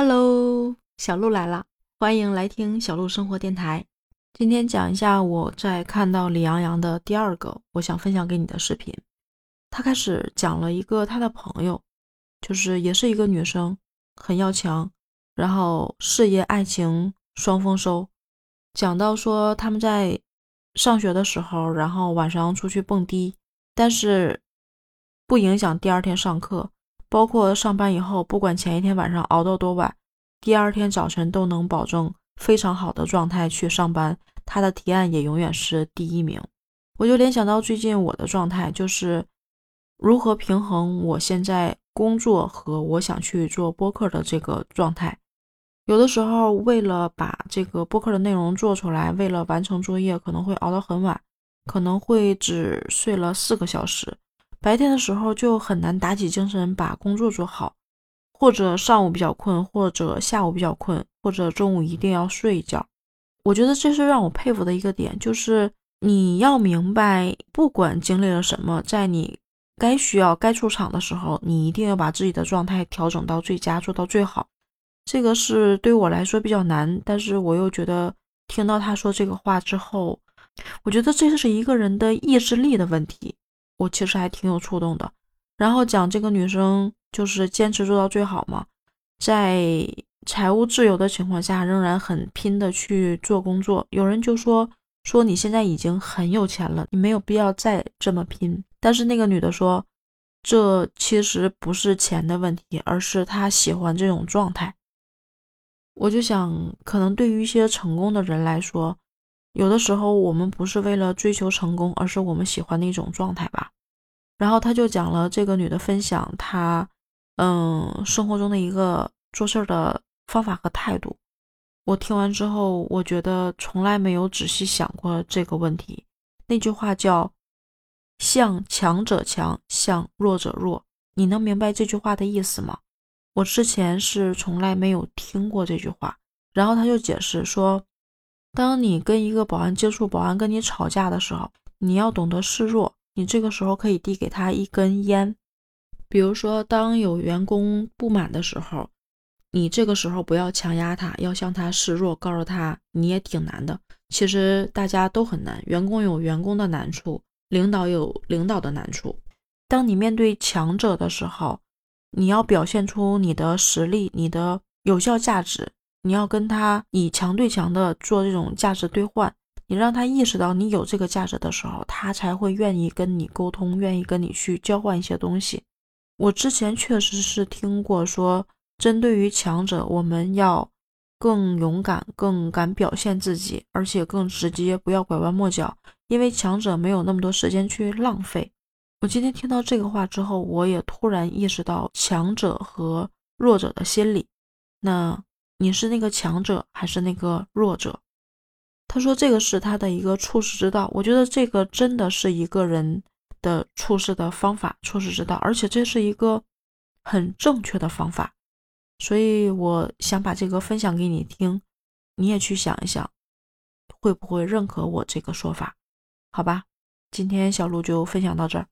Hello，小鹿来了，欢迎来听小鹿生活电台。今天讲一下我在看到李阳洋的第二个我想分享给你的视频。他开始讲了一个他的朋友，就是也是一个女生，很要强，然后事业爱情双丰收。讲到说他们在上学的时候，然后晚上出去蹦迪，但是不影响第二天上课。包括上班以后，不管前一天晚上熬到多晚，第二天早晨都能保证非常好的状态去上班。他的提案也永远是第一名。我就联想到最近我的状态，就是如何平衡我现在工作和我想去做播客的这个状态。有的时候为了把这个播客的内容做出来，为了完成作业，可能会熬到很晚，可能会只睡了四个小时。白天的时候就很难打起精神把工作做好，或者上午比较困，或者下午比较困，或者中午一定要睡一觉。我觉得这是让我佩服的一个点，就是你要明白，不管经历了什么，在你该需要、该出场的时候，你一定要把自己的状态调整到最佳，做到最好。这个是对我来说比较难，但是我又觉得听到他说这个话之后，我觉得这是一个人的意志力的问题。我其实还挺有触动的，然后讲这个女生就是坚持做到最好嘛，在财务自由的情况下，仍然很拼的去做工作。有人就说说你现在已经很有钱了，你没有必要再这么拼。但是那个女的说，这其实不是钱的问题，而是她喜欢这种状态。我就想，可能对于一些成功的人来说。有的时候我们不是为了追求成功，而是我们喜欢的一种状态吧。然后他就讲了这个女的分享，她嗯生活中的一个做事的方法和态度。我听完之后，我觉得从来没有仔细想过这个问题。那句话叫“向强者强，向弱者弱”，你能明白这句话的意思吗？我之前是从来没有听过这句话。然后他就解释说。当你跟一个保安接触，保安跟你吵架的时候，你要懂得示弱。你这个时候可以递给他一根烟。比如说，当有员工不满的时候，你这个时候不要强压他，要向他示弱，告诉他你也挺难的。其实大家都很难，员工有员工的难处，领导有领导的难处。当你面对强者的时候，你要表现出你的实力，你的有效价值。你要跟他以强对强的做这种价值兑换，你让他意识到你有这个价值的时候，他才会愿意跟你沟通，愿意跟你去交换一些东西。我之前确实是听过说，针对于强者，我们要更勇敢，更敢表现自己，而且更直接，不要拐弯抹角，因为强者没有那么多时间去浪费。我今天听到这个话之后，我也突然意识到强者和弱者的心理。那。你是那个强者还是那个弱者？他说这个是他的一个处世之道。我觉得这个真的是一个人的处事的方法、处世之道，而且这是一个很正确的方法。所以我想把这个分享给你听，你也去想一想，会不会认可我这个说法？好吧，今天小鹿就分享到这儿。